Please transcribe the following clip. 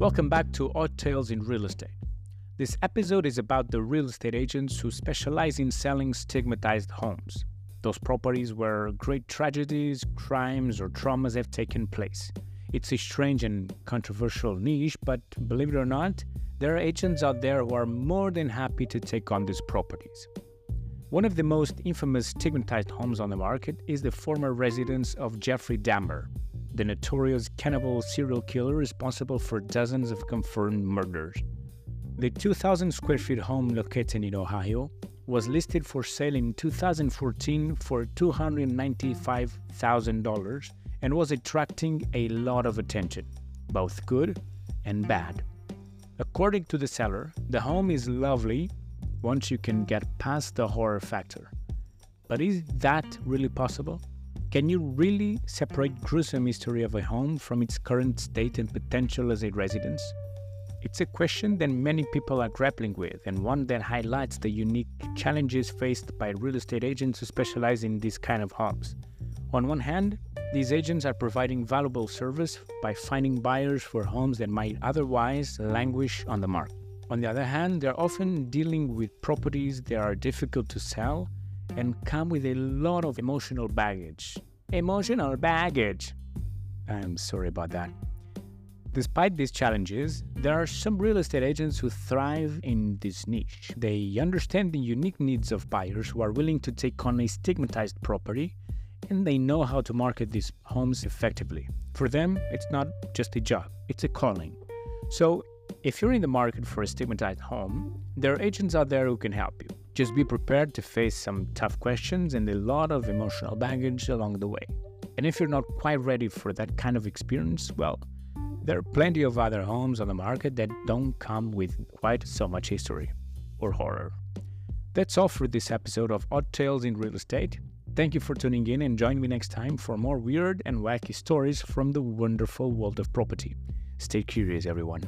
Welcome back to Odd Tales in Real Estate. This episode is about the real estate agents who specialize in selling stigmatized homes, those properties where great tragedies, crimes, or traumas have taken place. It's a strange and controversial niche, but believe it or not, there are agents out there who are more than happy to take on these properties. One of the most infamous stigmatized homes on the market is the former residence of Jeffrey Dahmer, the notorious cannibal serial killer responsible for dozens of confirmed murders. The 2,000 square feet home located in Ohio was listed for sale in 2014 for $295,000 and was attracting a lot of attention, both good and bad. According to the seller, the home is lovely once you can get past the horror factor. But is that really possible? Can you really separate gruesome history of a home from its current state and potential as a residence? It's a question that many people are grappling with, and one that highlights the unique challenges faced by real estate agents who specialize in these kind of homes. On one hand, these agents are providing valuable service by finding buyers for homes that might otherwise languish on the market. On the other hand, they're often dealing with properties that are difficult to sell and come with a lot of emotional baggage. Emotional baggage. I'm sorry about that. Despite these challenges, there are some real estate agents who thrive in this niche. They understand the unique needs of buyers who are willing to take on a stigmatized property and they know how to market these homes effectively. For them, it's not just a job, it's a calling. So, if you're in the market for a stigmatized home, there are agents out there who can help you. Just be prepared to face some tough questions and a lot of emotional baggage along the way. And if you're not quite ready for that kind of experience, well, there are plenty of other homes on the market that don't come with quite so much history or horror. That's all for this episode of Odd Tales in Real Estate. Thank you for tuning in and join me next time for more weird and wacky stories from the wonderful world of property. Stay curious, everyone.